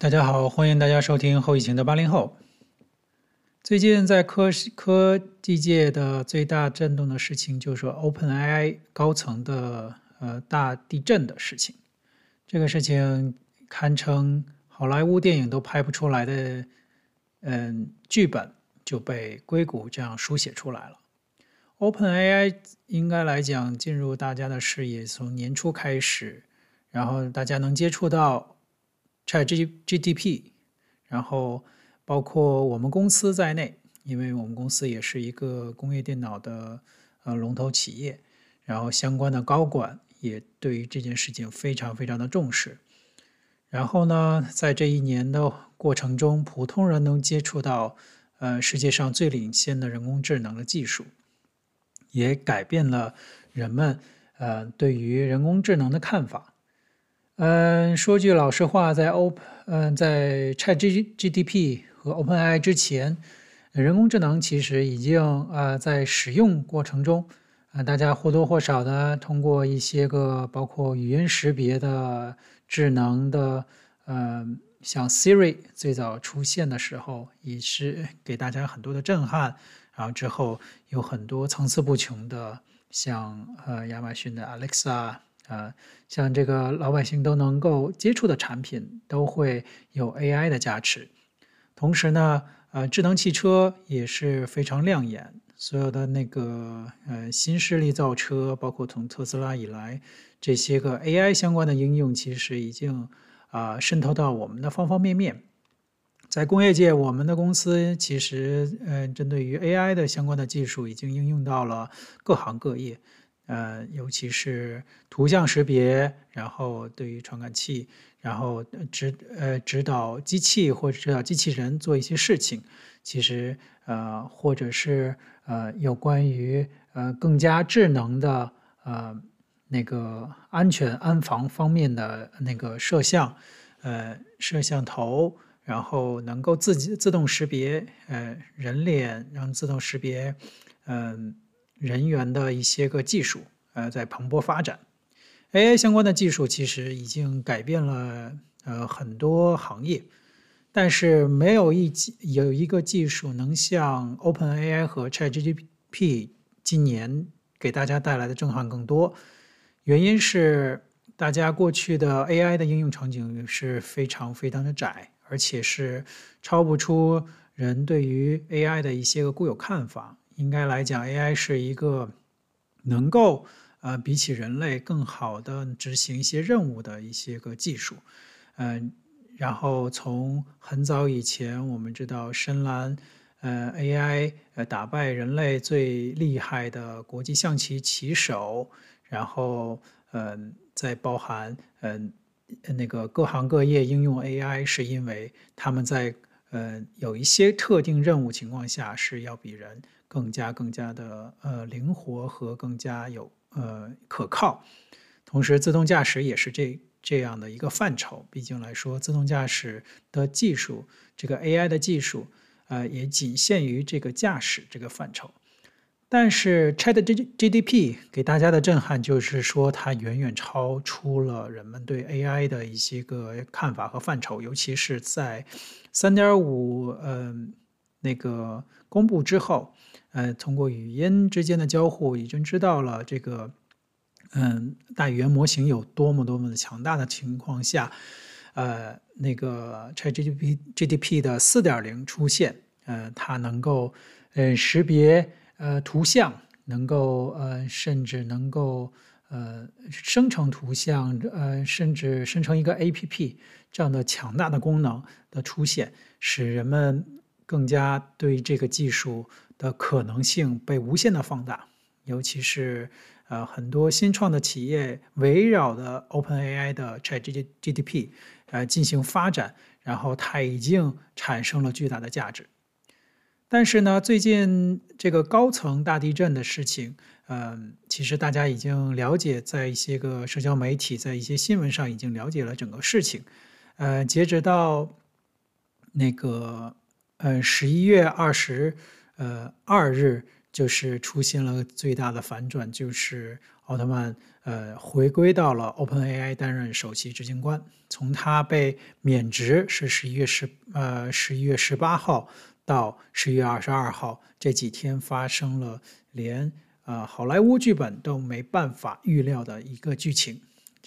大家好，欢迎大家收听后疫情的八零后。最近在科科技界的最大震动的事情，就是 OpenAI 高层的呃大地震的事情。这个事情堪称好莱坞电影都拍不出来的，嗯，剧本就被硅谷这样书写出来了。OpenAI 应该来讲进入大家的视野，从年初开始，然后大家能接触到。ChatGPT，然后包括我们公司在内，因为我们公司也是一个工业电脑的呃龙头企业，然后相关的高管也对于这件事情非常非常的重视。然后呢，在这一年的过程中，普通人能接触到呃世界上最领先的人工智能的技术，也改变了人们呃对于人工智能的看法。嗯，说句老实话，在 Open，嗯，在 ChatGPT 和 OpenAI 之前，人工智能其实已经啊在使用过程中，啊大家或多或少的通过一些个包括语音识别的智能的，嗯，像 Siri 最早出现的时候，也是给大家很多的震撼。然后之后有很多层次不穷的，像呃亚马逊的 Alexa。呃，像这个老百姓都能够接触的产品，都会有 AI 的加持。同时呢，呃，智能汽车也是非常亮眼。所有的那个呃新势力造车，包括从特斯拉以来，这些个 AI 相关的应用，其实已经啊、渗透到我们的方方面面。在工业界，我们的公司其实呃针对于 AI 的相关的技术，已经应用到了各行各业。呃，尤其是图像识别，然后对于传感器，然后指呃指导机器或者指导机器人做一些事情，其实呃或者是呃有关于呃更加智能的呃那个安全安防方面的那个摄像，呃摄像头，然后能够自己自动识别呃人脸，然后自动识别嗯。人员的一些个技术，呃，在蓬勃发展。AI 相关的技术其实已经改变了呃很多行业，但是没有一有一个技术能像 OpenAI 和 ChatGPT 今年给大家带来的震撼更多。原因是大家过去的 AI 的应用场景是非常非常的窄，而且是超不出人对于 AI 的一些个固有看法。应该来讲，AI 是一个能够呃比起人类更好的执行一些任务的一些个技术，嗯、然后从很早以前，我们知道深蓝呃 AI 呃打败人类最厉害的国际象棋棋手，然后嗯、呃，再包含嗯、呃、那个各行各业应用 AI，是因为他们在呃有一些特定任务情况下是要比人。更加更加的呃灵活和更加有呃可靠，同时自动驾驶也是这这样的一个范畴。毕竟来说，自动驾驶的技术，这个 AI 的技术，呃，也仅限于这个驾驶这个范畴。但是，Chat G G D P 给大家的震撼就是说，它远远超出了人们对 AI 的一些个看法和范畴，尤其是在三点五嗯那个公布之后。呃，通过语音之间的交互，已经知道了这个，嗯，大语言模型有多么多么的强大的情况下，呃，那个 ChatGPT GTP 的四点零出现，呃，它能够呃识别呃图像，能够呃甚至能够呃生成图像，呃甚至生成一个 APP 这样的强大的功能的出现，使人们更加对这个技术。的可能性被无限的放大，尤其是呃很多新创的企业围绕的 OpenAI 的 ChatGPT 呃进行发展，然后它已经产生了巨大的价值。但是呢，最近这个高层大地震的事情，嗯、呃，其实大家已经了解，在一些个社交媒体，在一些新闻上已经了解了整个事情。呃，截止到那个呃十一月二十。呃，二日就是出现了最大的反转，就是奥特曼呃回归到了 OpenAI 担任首席执行官。从他被免职是十一月十呃十一月十八号到十一月二十二号这几天，发生了连呃好莱坞剧本都没办法预料的一个剧情，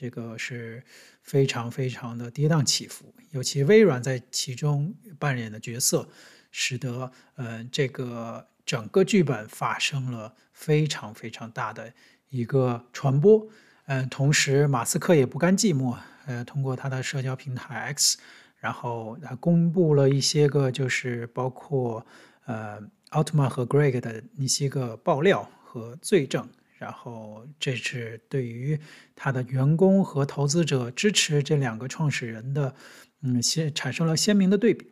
这个是非常非常的跌宕起伏。尤其微软在其中扮演的角色，使得呃这个。整个剧本发生了非常非常大的一个传播，嗯，同时马斯克也不甘寂寞，呃，通过他的社交平台 X，然后他公布了一些个就是包括呃奥特曼和 Greg 的一些个爆料和罪证，然后这是对于他的员工和投资者支持这两个创始人的，嗯，先产生了鲜明的对比。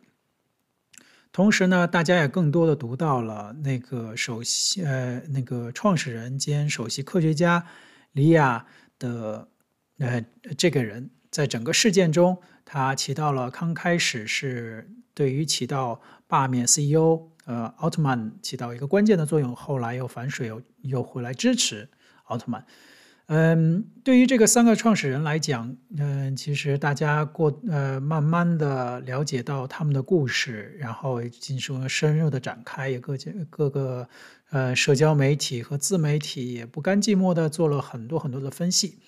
同时呢，大家也更多的读到了那个首席呃那个创始人兼首席科学家李亚的呃这个人，在整个事件中，他起到了刚开始是对于起到罢免 CEO 呃奥特曼起到一个关键的作用，后来又反水又又回来支持奥特曼。嗯，对于这个三个创始人来讲，嗯，其实大家过呃，慢慢的了解到他们的故事，然后进行深入的展开，也各界各个呃社交媒体和自媒体也不甘寂寞的做了很多很多的分析。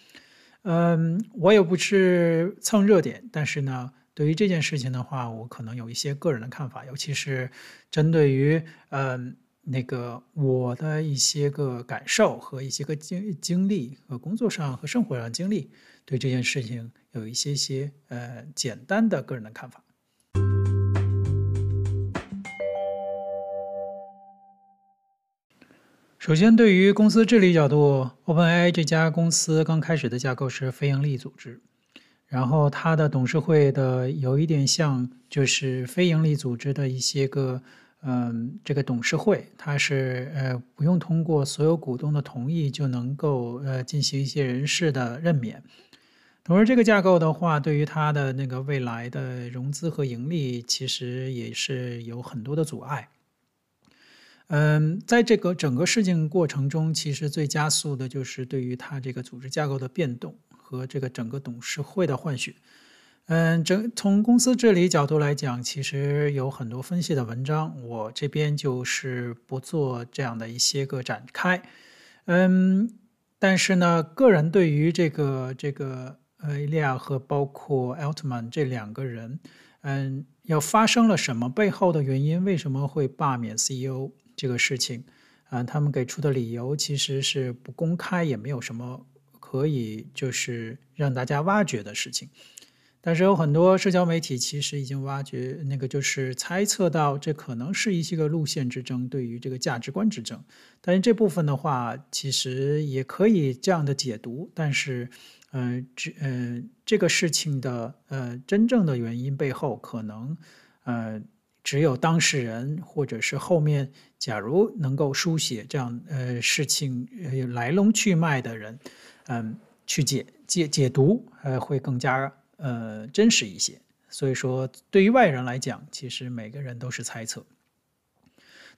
嗯，我也不是蹭热点，但是呢，对于这件事情的话，我可能有一些个人的看法，尤其是针对于嗯。那个我的一些个感受和一些个经经历和工作上和生活上经历，对这件事情有一些些呃简单的个人的看法。首先，对于公司治理角度，OpenAI 这家公司刚开始的架构是非营利组织，然后它的董事会的有一点像就是非营利组织的一些个。嗯，这个董事会它是呃不用通过所有股东的同意就能够呃进行一些人事的任免。同时，这个架构的话，对于它的那个未来的融资和盈利，其实也是有很多的阻碍。嗯，在这个整个事情过程中，其实最加速的就是对于它这个组织架构的变动和这个整个董事会的换血。嗯，整从公司治理角度来讲，其实有很多分析的文章，我这边就是不做这样的一些个展开。嗯，但是呢，个人对于这个这个呃，伊利亚和包括奥特曼这两个人，嗯，要发生了什么背后的原因，为什么会罢免 CEO 这个事情，啊，他们给出的理由其实是不公开，也没有什么可以就是让大家挖掘的事情。但是有很多社交媒体其实已经挖掘，那个就是猜测到这可能是一些个路线之争，对于这个价值观之争。但是这部分的话，其实也可以这样的解读。但是，嗯、呃，这嗯、呃、这个事情的呃真正的原因背后，可能呃只有当事人或者是后面假如能够书写这样呃事情呃来龙去脉的人，嗯、去解解解读呃会更加。呃，真实一些，所以说对于外人来讲，其实每个人都是猜测。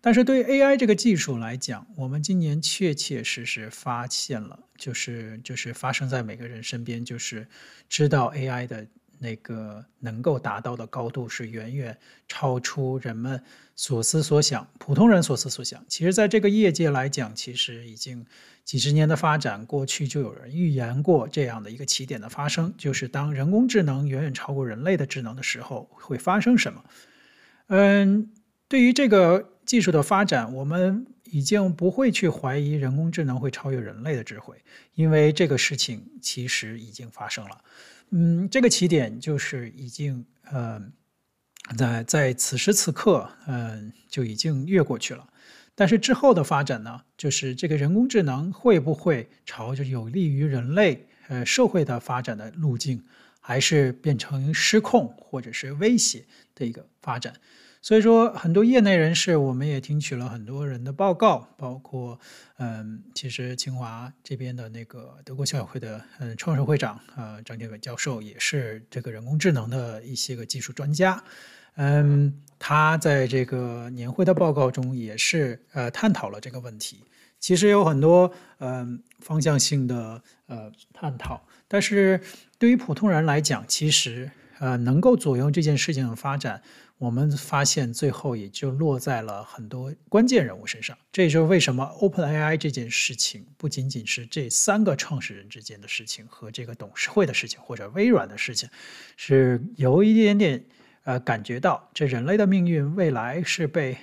但是对于 AI 这个技术来讲，我们今年确确实实发现了，就是就是发生在每个人身边，就是知道 AI 的。那个能够达到的高度是远远超出人们所思所想，普通人所思所想。其实，在这个业界来讲，其实已经几十年的发展，过去就有人预言过这样的一个起点的发生，就是当人工智能远远超过人类的智能的时候，会发生什么？嗯，对于这个技术的发展，我们已经不会去怀疑人工智能会超越人类的智慧，因为这个事情其实已经发生了。嗯，这个起点就是已经呃，在在此时此刻，嗯、就已经越过去了。但是之后的发展呢，就是这个人工智能会不会朝着有利于人类呃社会的发展的路径，还是变成失控或者是威胁的一个发展？所以说，很多业内人士，我们也听取了很多人的报告，包括嗯，其实清华这边的那个德国校友会的嗯创始会长呃张天伟教授，也是这个人工智能的一些个技术专家。嗯，他在这个年会的报告中也是呃探讨了这个问题。其实有很多嗯方向性的呃探讨，但是对于普通人来讲，其实呃能够左右这件事情的发展，我们发现最后也就落在了很多关键人物身上。这也就是为什么 OpenAI 这件事情不仅仅是这三个创始人之间的事情和这个董事会的事情，或者微软的事情，是有一点点。呃，感觉到这人类的命运未来是被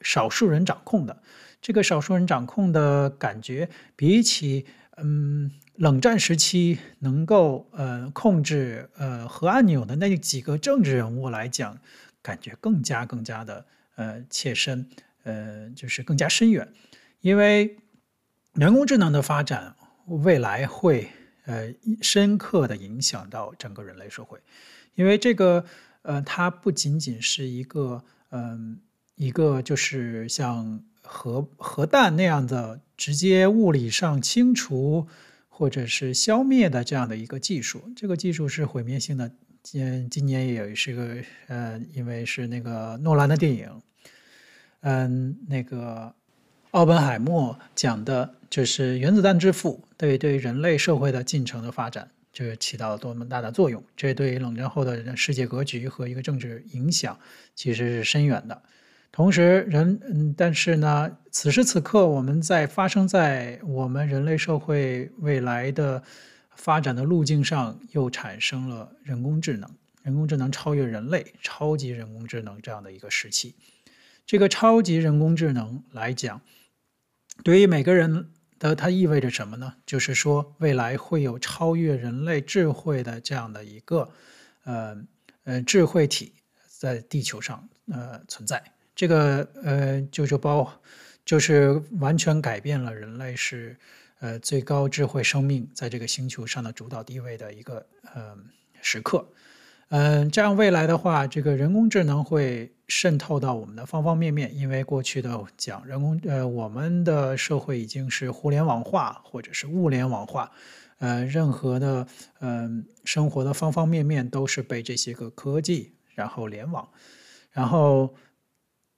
少数人掌控的。这个少数人掌控的感觉，比起嗯冷战时期能够呃控制呃核按钮的那几个政治人物来讲，感觉更加更加的呃切身，呃就是更加深远。因为人工智能的发展未来会呃深刻的影响到整个人类社会，因为这个。呃，它不仅仅是一个，嗯、呃，一个就是像核核弹那样的直接物理上清除或者是消灭的这样的一个技术，这个技术是毁灭性的。今今年也是个，呃，因为是那个诺兰的电影，嗯，那个奥本海默讲的就是原子弹之父对对人类社会的进程的发展。就是起到了多么大的作用？这对于冷战后的世界格局和一个政治影响其实是深远的。同时，人嗯，但是呢，此时此刻，我们在发生在我们人类社会未来的发展的路径上，又产生了人工智能，人工智能超越人类，超级人工智能这样的一个时期。这个超级人工智能来讲，对于每个人。的它意味着什么呢？就是说，未来会有超越人类智慧的这样的一个，呃呃智慧体在地球上呃存在。这个呃就是包，就是完全改变了人类是呃最高智慧生命在这个星球上的主导地位的一个呃时刻。嗯，这样未来的话，这个人工智能会渗透到我们的方方面面。因为过去的讲人工，呃，我们的社会已经是互联网化或者是物联网化，呃，任何的嗯、呃、生活的方方面面都是被这些个科技然后联网。然后，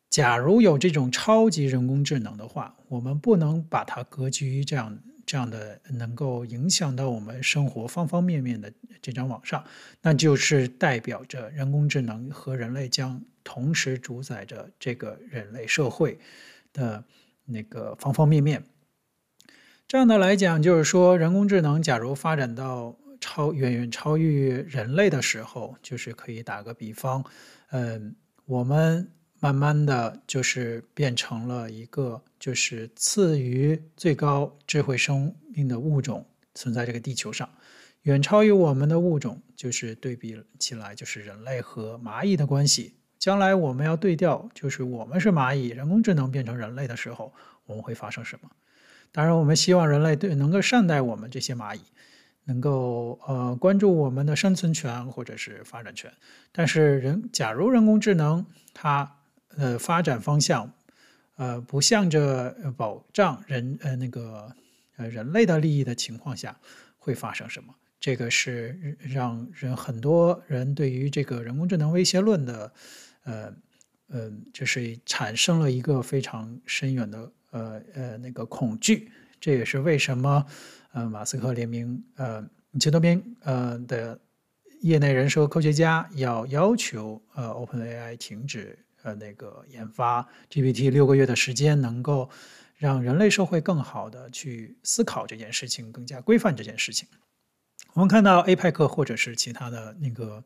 假如有这种超级人工智能的话，我们不能把它隔居于这样。这样的能够影响到我们生活方方面面的这张网上，那就是代表着人工智能和人类将同时主宰着这个人类社会的那个方方面面。这样的来讲，就是说人工智能假如发展到超远远超越人类的时候，就是可以打个比方，嗯，我们。慢慢的就是变成了一个，就是次于最高智慧生命的物种存在这个地球上，远超于我们的物种，就是对比起来就是人类和蚂蚁的关系。将来我们要对调，就是我们是蚂蚁，人工智能变成人类的时候，我们会发生什么？当然，我们希望人类对能够善待我们这些蚂蚁，能够呃关注我们的生存权或者是发展权。但是人，假如人工智能它呃，发展方向，呃，不向着保障人呃那个呃人类的利益的情况下，会发生什么？这个是让人很多人对于这个人工智能威胁论的，呃呃，就是产生了一个非常深远的呃呃那个恐惧。这也是为什么呃马斯克联名呃钱多边呃的业内人士和科学家要要求呃 OpenAI 停止。呃，那个研发 GPT 六个月的时间，能够让人类社会更好的去思考这件事情，更加规范这件事情。我们看到 APEC 或者是其他的那个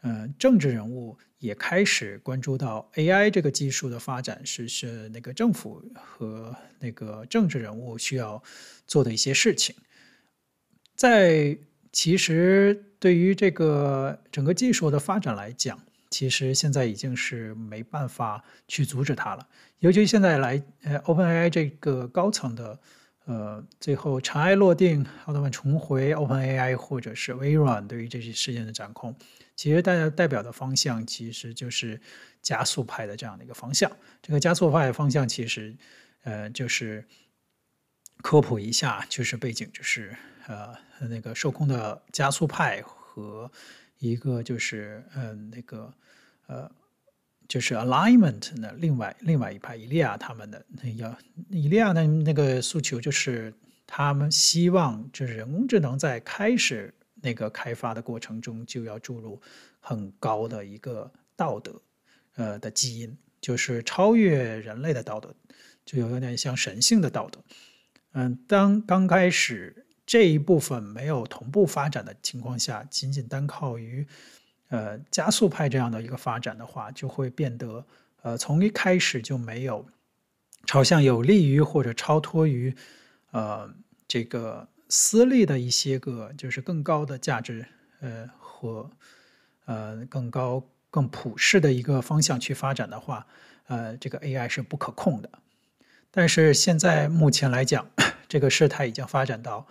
呃政治人物也开始关注到 AI 这个技术的发展，是是那个政府和那个政治人物需要做的一些事情。在其实对于这个整个技术的发展来讲，其实现在已经是没办法去阻止它了，尤其现在来，呃，OpenAI 这个高层的，呃，最后尘埃落定，奥特曼重回 OpenAI 或者是微软对于这些事件的掌控，其实代代表的方向其实就是加速派的这样的一个方向。这个加速派方向其实，呃，就是科普一下，就是背景就是呃那个受控的加速派和一个就是嗯那个呃。就是 alignment 的另外另外一派，伊利亚他们的那要伊利亚的那个诉求就是，他们希望就是人工智能在开始那个开发的过程中就要注入很高的一个道德呃的基因，就是超越人类的道德，就有点像神性的道德。嗯，当刚开始这一部分没有同步发展的情况下，仅仅单靠于。呃，加速派这样的一个发展的话，就会变得呃，从一开始就没有朝向有利于或者超脱于呃这个私利的一些个就是更高的价值呃和呃更高更普世的一个方向去发展的话，呃，这个 AI 是不可控的。但是现在目前来讲，这个事态已经发展到。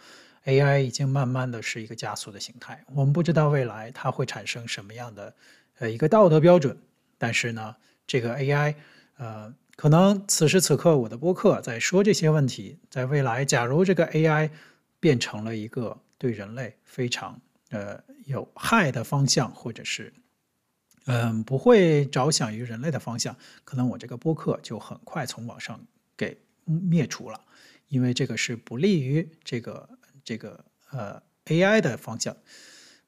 AI 已经慢慢的是一个加速的形态，我们不知道未来它会产生什么样的呃一个道德标准，但是呢，这个 AI 呃，可能此时此刻我的播客在说这些问题，在未来，假如这个 AI 变成了一个对人类非常呃有害的方向，或者是嗯、不会着想于人类的方向，可能我这个播客就很快从网上给灭除了，因为这个是不利于这个。这个呃 AI 的方向，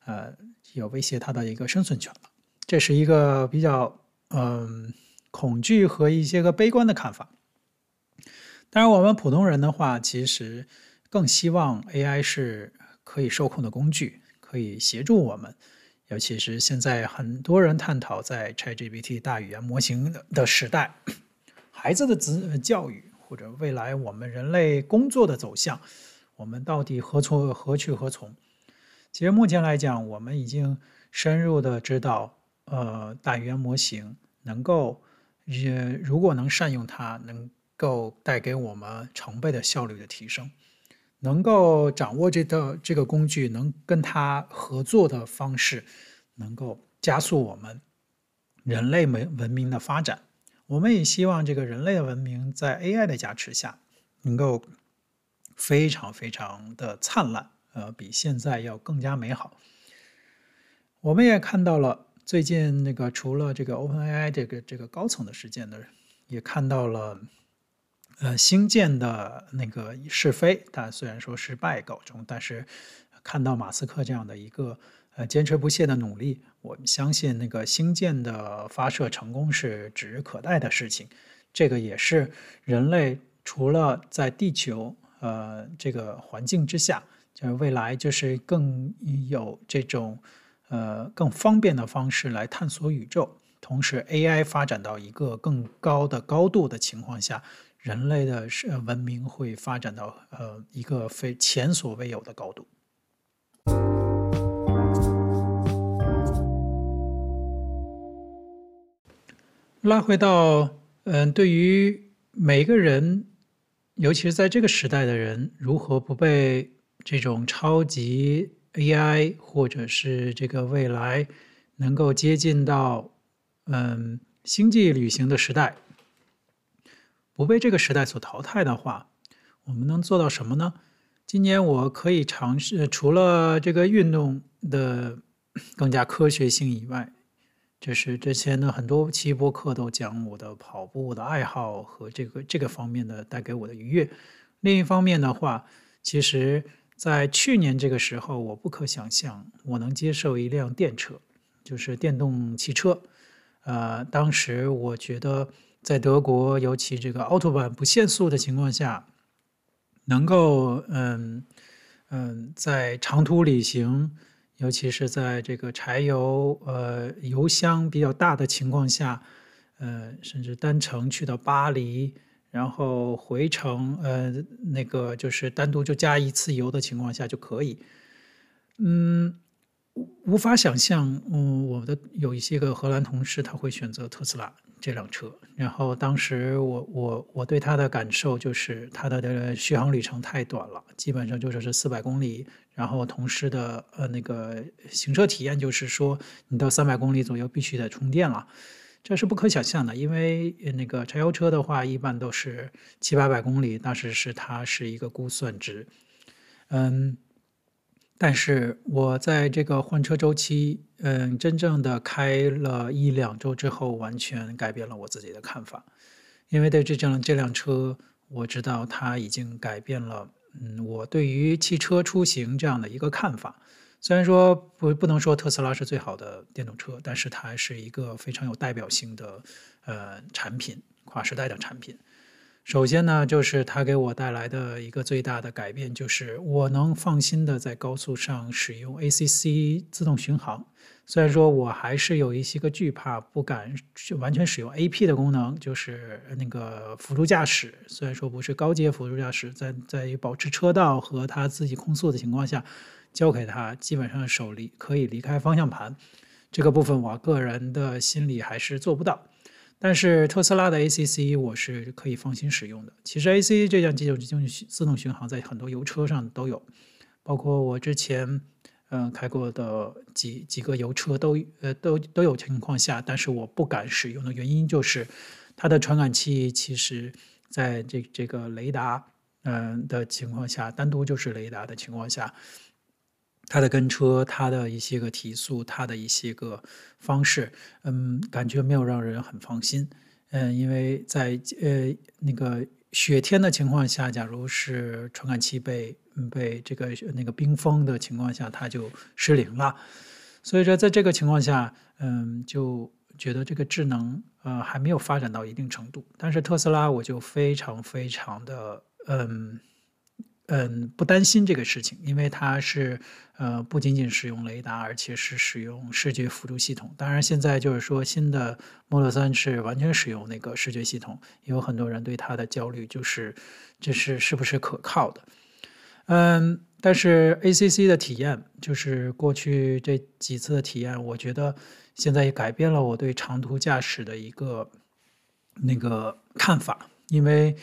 呃，有威胁它的一个生存权了。这是一个比较嗯、恐惧和一些个悲观的看法。当然，我们普通人的话，其实更希望 AI 是可以受控的工具，可以协助我们。尤其是现在很多人探讨在 ChatGPT 大语言模型的时代，孩子的子教育或者未来我们人类工作的走向。我们到底何从何去何从？其实目前来讲，我们已经深入的知道，呃，大语言模型能够，呃，如果能善用它，能够带给我们成倍的效率的提升，能够掌握这个这个工具，能跟它合作的方式，能够加速我们人类文文明的发展。我们也希望这个人类的文明在 AI 的加持下，能够。非常非常的灿烂，呃，比现在要更加美好。我们也看到了最近那个除了这个 OpenAI 这个这个高层的事件呢，也看到了呃星舰的那个试飞，但虽然说失败告终，但是看到马斯克这样的一个呃坚持不懈的努力，我们相信那个星舰的发射成功是指日可待的事情。这个也是人类除了在地球。呃，这个环境之下，就是未来就是更有这种呃更方便的方式来探索宇宙。同时，AI 发展到一个更高的高度的情况下，人类的文明会发展到呃一个非前所未有的高度。拉回到嗯、对于每个人。尤其是在这个时代的人，如何不被这种超级 AI 或者是这个未来能够接近到嗯星际旅行的时代，不被这个时代所淘汰的话，我们能做到什么呢？今年我可以尝试，除了这个运动的更加科学性以外。就是之前的很多期播客都讲我的跑步的爱好和这个这个方面的带给我的愉悦。另一方面的话，其实在去年这个时候，我不可想象我能接受一辆电车，就是电动汽车。呃，当时我觉得在德国，尤其这个奥拓版不限速的情况下，能够嗯嗯在长途旅行。尤其是在这个柴油呃油箱比较大的情况下，呃，甚至单程去到巴黎，然后回程呃那个就是单独就加一次油的情况下就可以。嗯，无法想象，嗯，我的有一些个荷兰同事他会选择特斯拉这辆车。然后当时我我我对他的感受就是，它的这个续航里程太短了，基本上就是是四百公里。然后同事的呃那个行车体验就是说，你到三百公里左右必须得充电了，这是不可想象的。因为那个柴油车的话，一般都是七八百公里，当时是它是一个估算值，嗯。但是我在这个换车周期，嗯，真正的开了一两周之后，完全改变了我自己的看法。因为对这辆这辆车，我知道它已经改变了，嗯，我对于汽车出行这样的一个看法。虽然说不不能说特斯拉是最好的电动车，但是它还是一个非常有代表性的呃产品，跨时代的产品。首先呢，就是它给我带来的一个最大的改变，就是我能放心的在高速上使用 ACC 自动巡航。虽然说我还是有一些个惧怕，不敢完全使用 AP 的功能，就是那个辅助驾驶。虽然说不是高阶辅助驾驶，在在于保持车道和它自己控速的情况下，交给他，基本上手离可以离开方向盘。这个部分我个人的心里还是做不到。但是特斯拉的 ACC 我是可以放心使用的。其实 ACC 这项自动自动巡航在很多油车上都有，包括我之前嗯、开过的几几个油车都呃都都有情况下，但是我不敢使用的原因就是它的传感器其实在这这个雷达嗯、的情况下，单独就是雷达的情况下。它的跟车，它的一些个提速，它的一些个方式，嗯，感觉没有让人很放心，嗯，因为在呃那个雪天的情况下，假如是传感器被被这个那个冰封的情况下，它就失灵了，所以说在这个情况下，嗯，就觉得这个智能呃还没有发展到一定程度，但是特斯拉我就非常非常的嗯。嗯，不担心这个事情，因为它是呃不仅仅使用雷达，而且是使用视觉辅助系统。当然，现在就是说新的 Model 三是完全使用那个视觉系统，也有很多人对它的焦虑就是这是是不是可靠的。嗯，但是 ACC 的体验，就是过去这几次的体验，我觉得现在也改变了我对长途驾驶的一个那个看法，因为。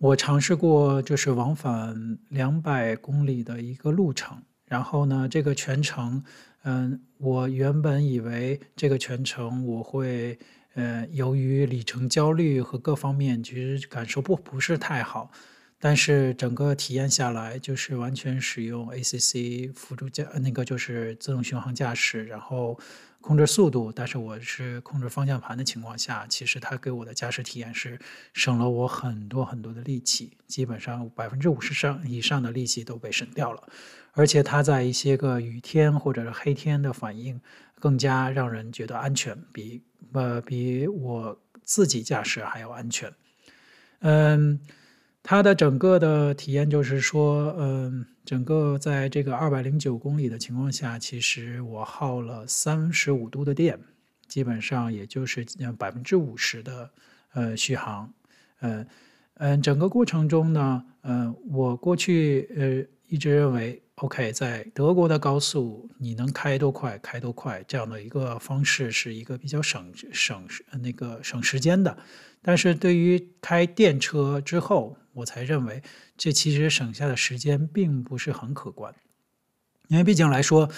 我尝试过，就是往返两百公里的一个路程，然后呢，这个全程，嗯，我原本以为这个全程我会，呃，由于里程焦虑和各方面，其实感受不不是太好，但是整个体验下来，就是完全使用 ACC 辅助驾，那个就是自动巡航驾驶，然后。控制速度，但是我是控制方向盘的情况下，其实它给我的驾驶体验是省了我很多很多的力气，基本上百分之五十上以上的力气都被省掉了。而且它在一些个雨天或者是黑天的反应更加让人觉得安全，比呃比我自己驾驶还要安全。嗯。它的整个的体验就是说，嗯，整个在这个二百零九公里的情况下，其实我耗了三十五度的电，基本上也就是百分之五十的呃续航，嗯嗯，整个过程中呢，嗯，我过去呃一直认为，OK，在德国的高速你能开多快开多快，这样的一个方式是一个比较省省那个省时间的，但是对于开电车之后。我才认为，这其实省下的时间并不是很可观，因为毕竟来说，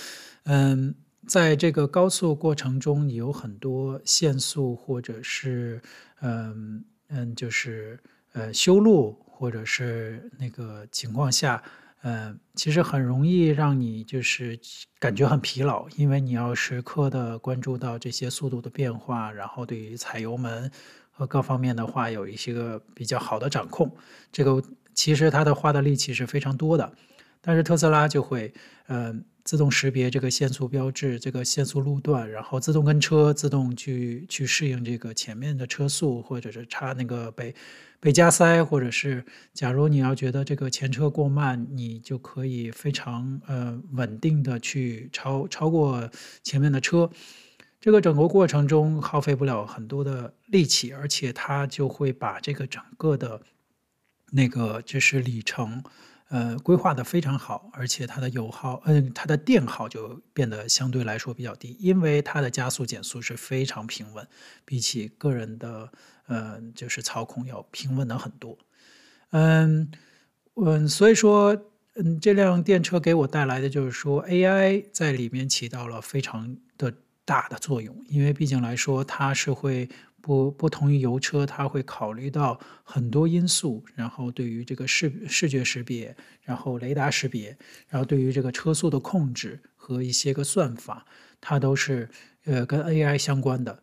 嗯，在这个高速过程中，有很多限速，或者是，嗯嗯，就是呃修路，或者是那个情况下，嗯，其实很容易让你就是感觉很疲劳，因为你要时刻的关注到这些速度的变化，然后对于踩油门。和各方面的话有一些个比较好的掌控，这个其实它的花的力气是非常多的，但是特斯拉就会嗯自动识别这个限速标志、这个限速路段，然后自动跟车、自动去去适应这个前面的车速，或者是插那个被被加塞，或者是假如你要觉得这个前车过慢，你就可以非常呃稳定的去超超过前面的车。这个整个过程中耗费不了很多的力气，而且它就会把这个整个的那个就是里程，呃规划的非常好，而且它的油耗，嗯、它的电耗就变得相对来说比较低，因为它的加速减速是非常平稳，比起个人的呃就是操控要平稳的很多。嗯嗯，所以说。嗯，这辆电车给我带来的就是说，AI 在里面起到了非常的大的作用，因为毕竟来说，它是会不不同于油车，它会考虑到很多因素，然后对于这个视视觉识别，然后雷达识别，然后对于这个车速的控制和一些个算法，它都是呃跟 AI 相关的。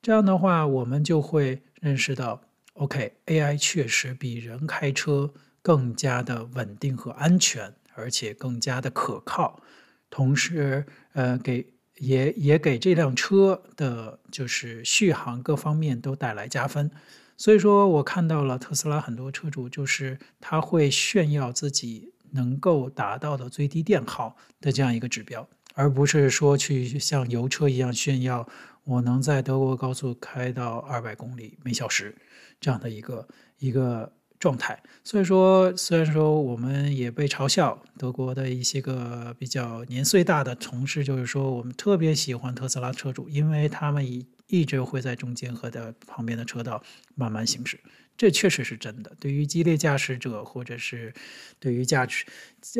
这样的话，我们就会认识到，OK，AI 确实比人开车。更加的稳定和安全，而且更加的可靠，同时，呃，给也也给这辆车的就是续航各方面都带来加分。所以说我看到了特斯拉很多车主，就是他会炫耀自己能够达到的最低电耗的这样一个指标，而不是说去像油车一样炫耀我能在德国高速开到二百公里每小时这样的一个一个。状态，所以说，虽然说我们也被嘲笑，德国的一些个比较年岁大的同事，就是说我们特别喜欢特斯拉车主，因为他们一一直会在中间和在旁边的车道慢慢行驶，这确实是真的。对于激烈驾驶者，或者是对于驾驶，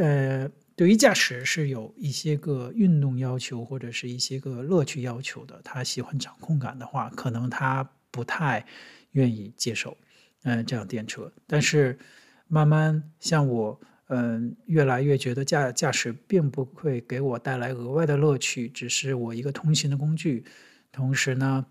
呃，对于驾驶是有一些个运动要求或者是一些个乐趣要求的，他喜欢掌控感的话，可能他不太愿意接受。嗯，这样电车，但是慢慢像我，嗯，越来越觉得驾驾驶并不会给我带来额外的乐趣，只是我一个通行的工具。同时呢，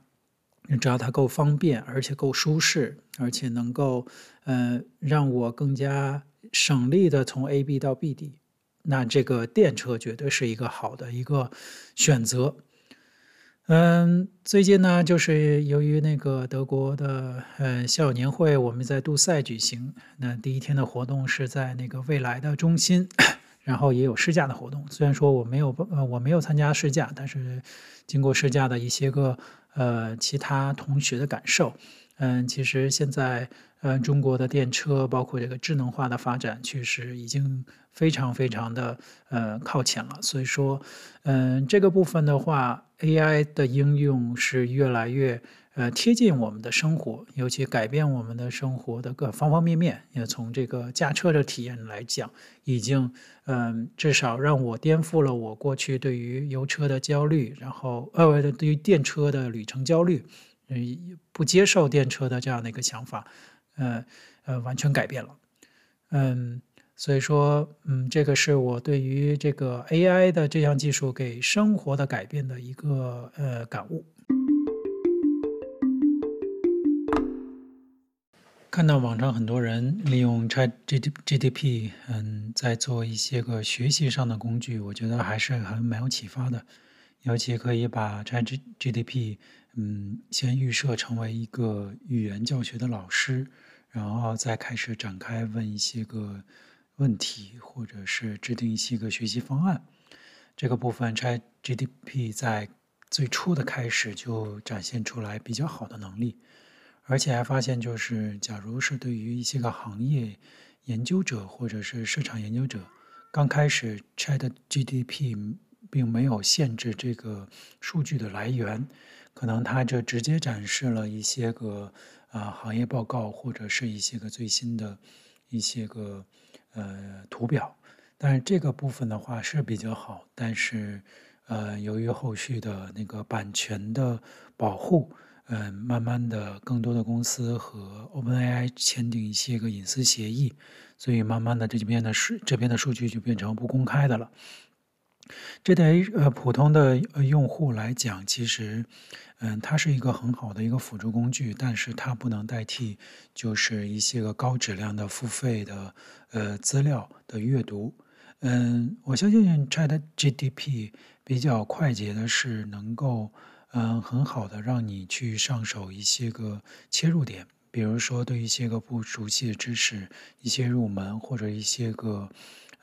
只要它够方便，而且够舒适，而且能够，嗯，让我更加省力的从 A B 到 B D，那这个电车绝对是一个好的一个选择。嗯，最近呢，就是由于那个德国的呃校友年会，我们在杜塞举行。那第一天的活动是在那个未来的中心，然后也有试驾的活动。虽然说我没有呃我没有参加试驾，但是经过试驾的一些个呃其他同学的感受，嗯，其实现在呃中国的电车包括这个智能化的发展，确实已经非常非常的呃靠前了。所以说，嗯，这个部分的话。AI 的应用是越来越呃贴近我们的生活，尤其改变我们的生活的各方方面面。也从这个驾车的体验来讲，已经嗯、至少让我颠覆了我过去对于油车的焦虑，然后呃对于电车的旅程焦虑，不接受电车的这样的一个想法，呃呃完全改变了，嗯。所以说，嗯，这个是我对于这个 AI 的这项技术给生活的改变的一个呃感悟。看到网上很多人利用 ChatGPT，嗯，在做一些个学习上的工具，我觉得还是很蛮有启发的。尤其可以把 ChatGPT，嗯，先预设成为一个语言教学的老师，然后再开始展开问一些个。问题，或者是制定一些个学习方案，这个部分 ChatGPT 在最初的开始就展现出来比较好的能力，而且还发现，就是假如是对于一些个行业研究者或者是市场研究者，刚开始 ChatGPT 并没有限制这个数据的来源，可能它就直接展示了一些个啊行业报告或者是一些个最新的一些个。呃，图表，但是这个部分的话是比较好，但是，呃，由于后续的那个版权的保护，嗯、呃，慢慢的更多的公司和 OpenAI 签订一些个隐私协议，所以慢慢的这边的数这边的数据就变成不公开的了。这对于呃普通的用户来讲，其实，嗯，它是一个很好的一个辅助工具，但是它不能代替，就是一些个高质量的付费的呃资料的阅读。嗯，我相信 ChatGPT 比较快捷的是能够嗯很好的让你去上手一些个切入点，比如说对一些个不熟悉的知识，一些入门或者一些个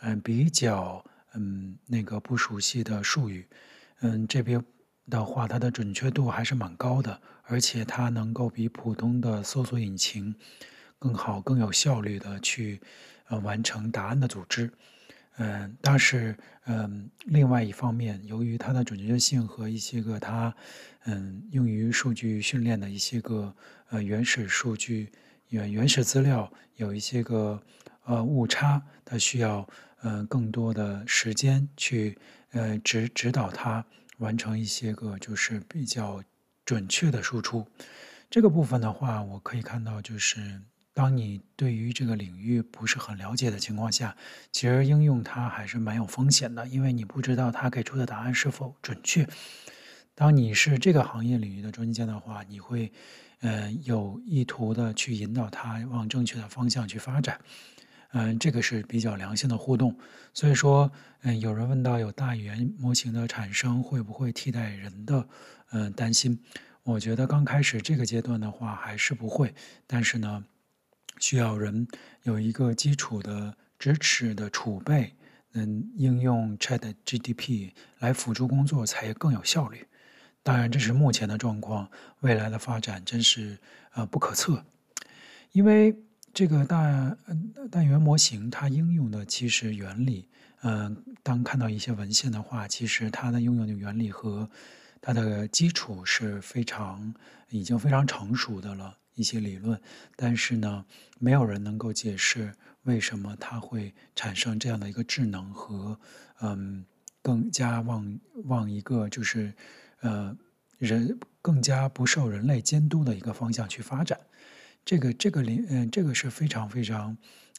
嗯比较。嗯，那个不熟悉的术语，嗯，这边的话，它的准确度还是蛮高的，而且它能够比普通的搜索引擎更好、更有效率的去，呃完成答案的组织。嗯，但是嗯，另外一方面，由于它的准确性和一些个它嗯用于数据训练的一些个呃原始数据原原始资料有一些个呃误差，它需要、呃、更多的时间去呃指指导他完成一些个就是比较准确的输出。这个部分的话，我可以看到就是。当你对于这个领域不是很了解的情况下，其实应用它还是蛮有风险的，因为你不知道它给出的答案是否准确。当你是这个行业领域的专家的话，你会，呃，有意图的去引导它往正确的方向去发展，嗯、这个是比较良性的互动。所以说，嗯、有人问到有大语言模型的产生会不会替代人的，嗯、担心，我觉得刚开始这个阶段的话还是不会，但是呢。需要人有一个基础的支持的储备，能应用 ChatGPT 来辅助工作才更有效率。当然，这是目前的状况，未来的发展真是呃不可测。因为这个大大语言模型它应用的其实原理，嗯、呃，当看到一些文献的话，其实它的应用的原理和它的基础是非常已经非常成熟的了。一些理论，但是呢，没有人能够解释为什么它会产生这样的一个智能和嗯，更加往往一个就是呃人更加不受人类监督的一个方向去发展。这个这个领嗯，这个是非常非常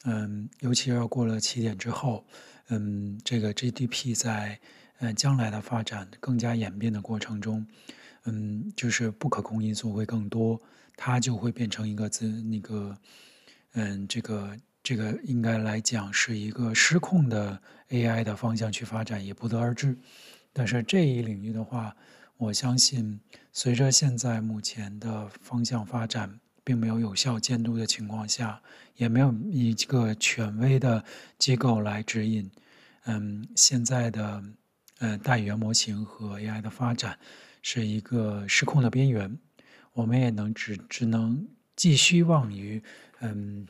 嗯，尤其要过了起点之后，嗯，这个 GDP 在嗯将来的发展更加演变的过程中，嗯，就是不可控因素会更多。它就会变成一个自那个，嗯，这个这个应该来讲是一个失控的 AI 的方向去发展，也不得而知。但是这一领域的话，我相信随着现在目前的方向发展，并没有有效监督的情况下，也没有一个权威的机构来指引，嗯，现在的呃大语言模型和 AI 的发展是一个失控的边缘。我们也能只只能寄希望于，嗯，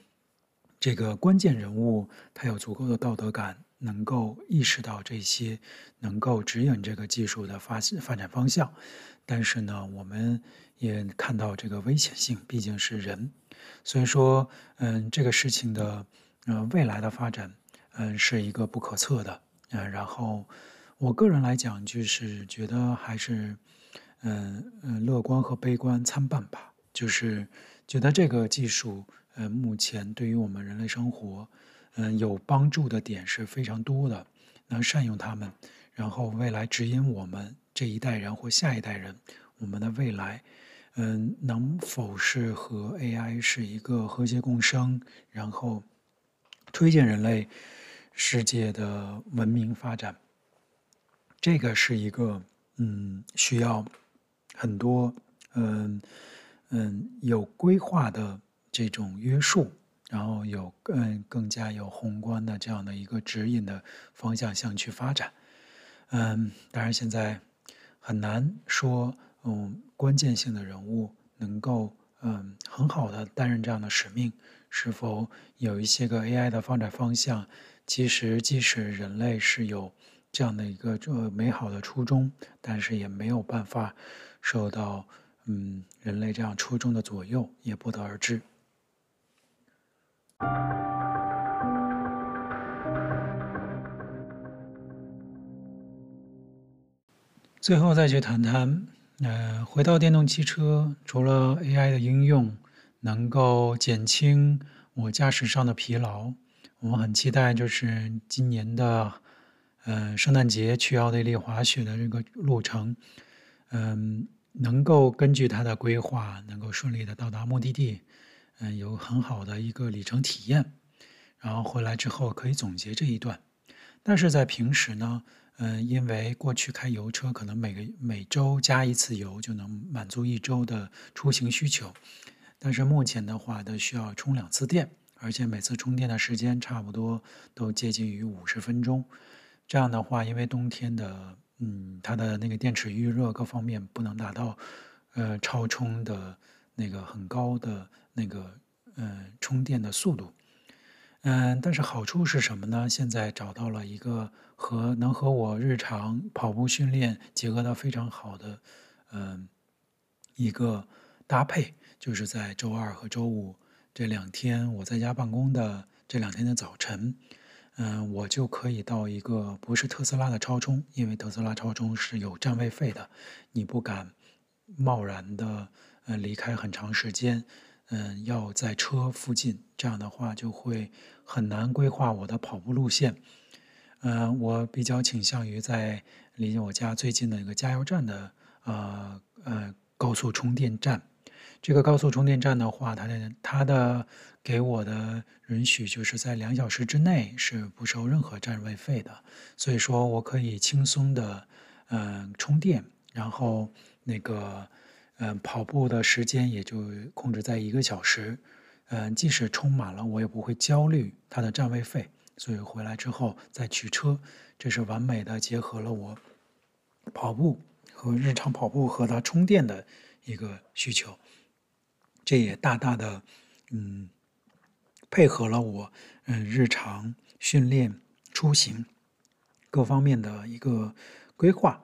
这个关键人物他有足够的道德感，能够意识到这些，能够指引这个技术的发发展方向。但是呢，我们也看到这个危险性，毕竟是人，所以说，嗯，这个事情的，呃，未来的发展，嗯，是一个不可测的，嗯，然后我个人来讲，就是觉得还是。嗯嗯，乐观和悲观参半吧。就是觉得这个技术，呃，目前对于我们人类生活，嗯，有帮助的点是非常多的，能善用它们，然后未来指引我们这一代人或下一代人，我们的未来，嗯，能否是和 AI 是一个和谐共生，然后推进人类世界的文明发展，这个是一个嗯需要。很多，嗯嗯，有规划的这种约束，然后有更更加有宏观的这样的一个指引的方向向去发展，嗯，当然现在很难说，嗯，关键性的人物能够嗯很好的担任这样的使命，是否有一些个 AI 的发展方向，其实即使人类是有这样的一个这美好的初衷，但是也没有办法。受到嗯人类这样初衷的左右，也不得而知。最后再去谈谈，呃，回到电动汽车，除了 AI 的应用能够减轻我驾驶上的疲劳，我们很期待就是今年的呃圣诞节去奥地利滑雪的这个路程，嗯、呃。能够根据它的规划，能够顺利的到达目的地，嗯，有很好的一个里程体验，然后回来之后可以总结这一段。但是在平时呢，嗯，因为过去开油车可能每个每周加一次油就能满足一周的出行需求，但是目前的话都需要充两次电，而且每次充电的时间差不多都接近于五十分钟。这样的话，因为冬天的。嗯，它的那个电池预热各方面不能达到，呃，超充的那个很高的那个呃充电的速度，嗯，但是好处是什么呢？现在找到了一个和能和我日常跑步训练结合的非常好的，嗯，一个搭配，就是在周二和周五这两天我在家办公的这两天的早晨，嗯，我就可以到一个不是特斯拉的超充，因为特斯拉超充是有占位费的，你不敢贸然的呃离开很长时间。嗯，要在车附近，这样的话就会很难规划我的跑步路线。嗯，我比较倾向于在离我家最近的一个加油站的呃呃高速充电站。这个高速充电站的话，它的它的给我的允许就是在两小时之内是不收任何占位费的，所以说我可以轻松的嗯、充电，然后那个。嗯，跑步的时间也就控制在一个小时。嗯，即使充满了，我也不会焦虑它的占位费。所以回来之后再取车，这是完美的结合了我跑步和日常跑步和它充电的一个需求。这也大大的嗯配合了我嗯日常训练、出行各方面的一个规划。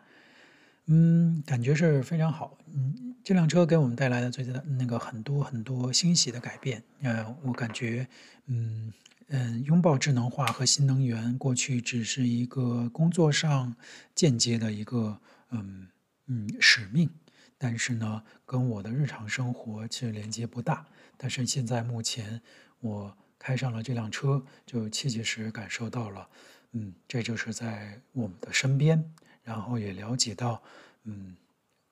嗯，感觉是非常好。嗯，这辆车给我们带来的最大那个很多很多欣喜的改变。呃，我感觉，嗯嗯，拥抱智能化和新能源，过去只是一个工作上间接的一个嗯嗯使命，但是呢，跟我的日常生活其实连接不大。但是现在目前我开上了这辆车，就切切实实感受到了，嗯，这就是在我们的身边。然后也了解到，嗯，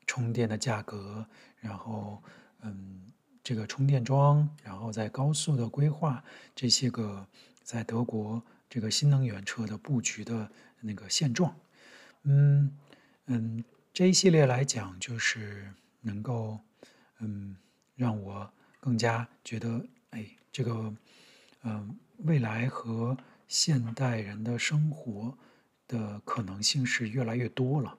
充电的价格，然后嗯，这个充电桩，然后在高速的规划，这些个在德国这个新能源车的布局的那个现状，嗯嗯，这一系列来讲，就是能够嗯让我更加觉得，哎，这个嗯未来和现代人的生活。的可能性是越来越多了，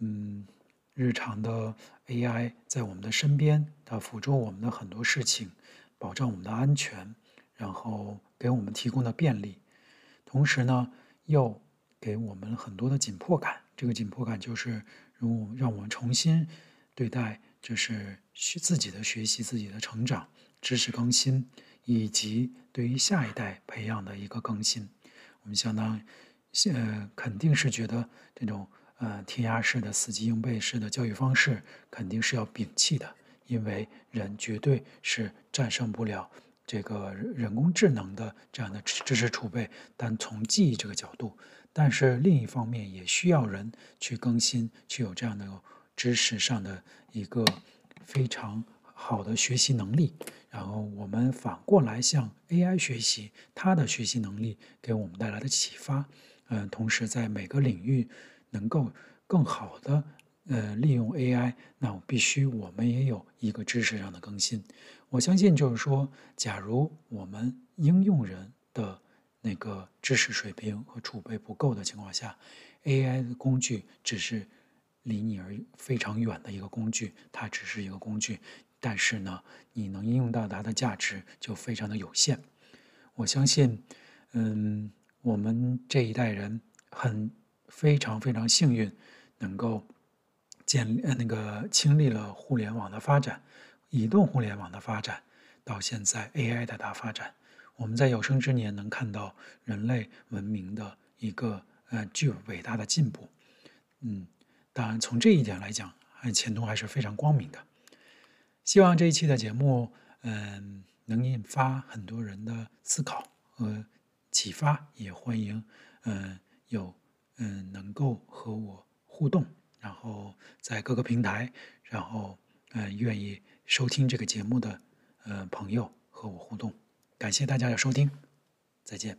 嗯，日常的 AI 在我们的身边，它辅助我们的很多事情，保障我们的安全，然后给我们提供的便利，同时呢，又给我们很多的紧迫感。这个紧迫感就是，让我让我们重新对待，就是学自己的学习、自己的成长、知识更新，以及对于下一代培养的一个更新。我们相当。呃，肯定是觉得这种呃填鸭式的、死记硬背式的教育方式肯定是要摒弃的，因为人绝对是战胜不了这个人工智能的这样的知识储备。但从记忆这个角度，但是另一方面也需要人去更新，去有这样的知识上的一个非常好的学习能力。然后我们反过来向 AI 学习，它的学习能力给我们带来的启发。嗯，同时在每个领域能够更好的呃利用 AI，那我必须我们也有一个知识上的更新。我相信就是说，假如我们应用人的那个知识水平和储备不够的情况下，AI 的工具只是离你而非常远的一个工具，它只是一个工具，但是呢，你能应用到它的价值就非常的有限。我相信，嗯。我们这一代人很非常非常幸运，能够建呃那个经历了互联网的发展，移动互联网的发展，到现在 AI 的大发展，我们在有生之年能看到人类文明的一个呃具有伟大的进步。嗯，当然从这一点来讲，前途还是非常光明的。希望这一期的节目，嗯，能引发很多人的思考和。启发也欢迎，嗯，有嗯能够和我互动，然后在各个平台，然后嗯愿意收听这个节目的呃朋友和我互动，感谢大家的收听，再见。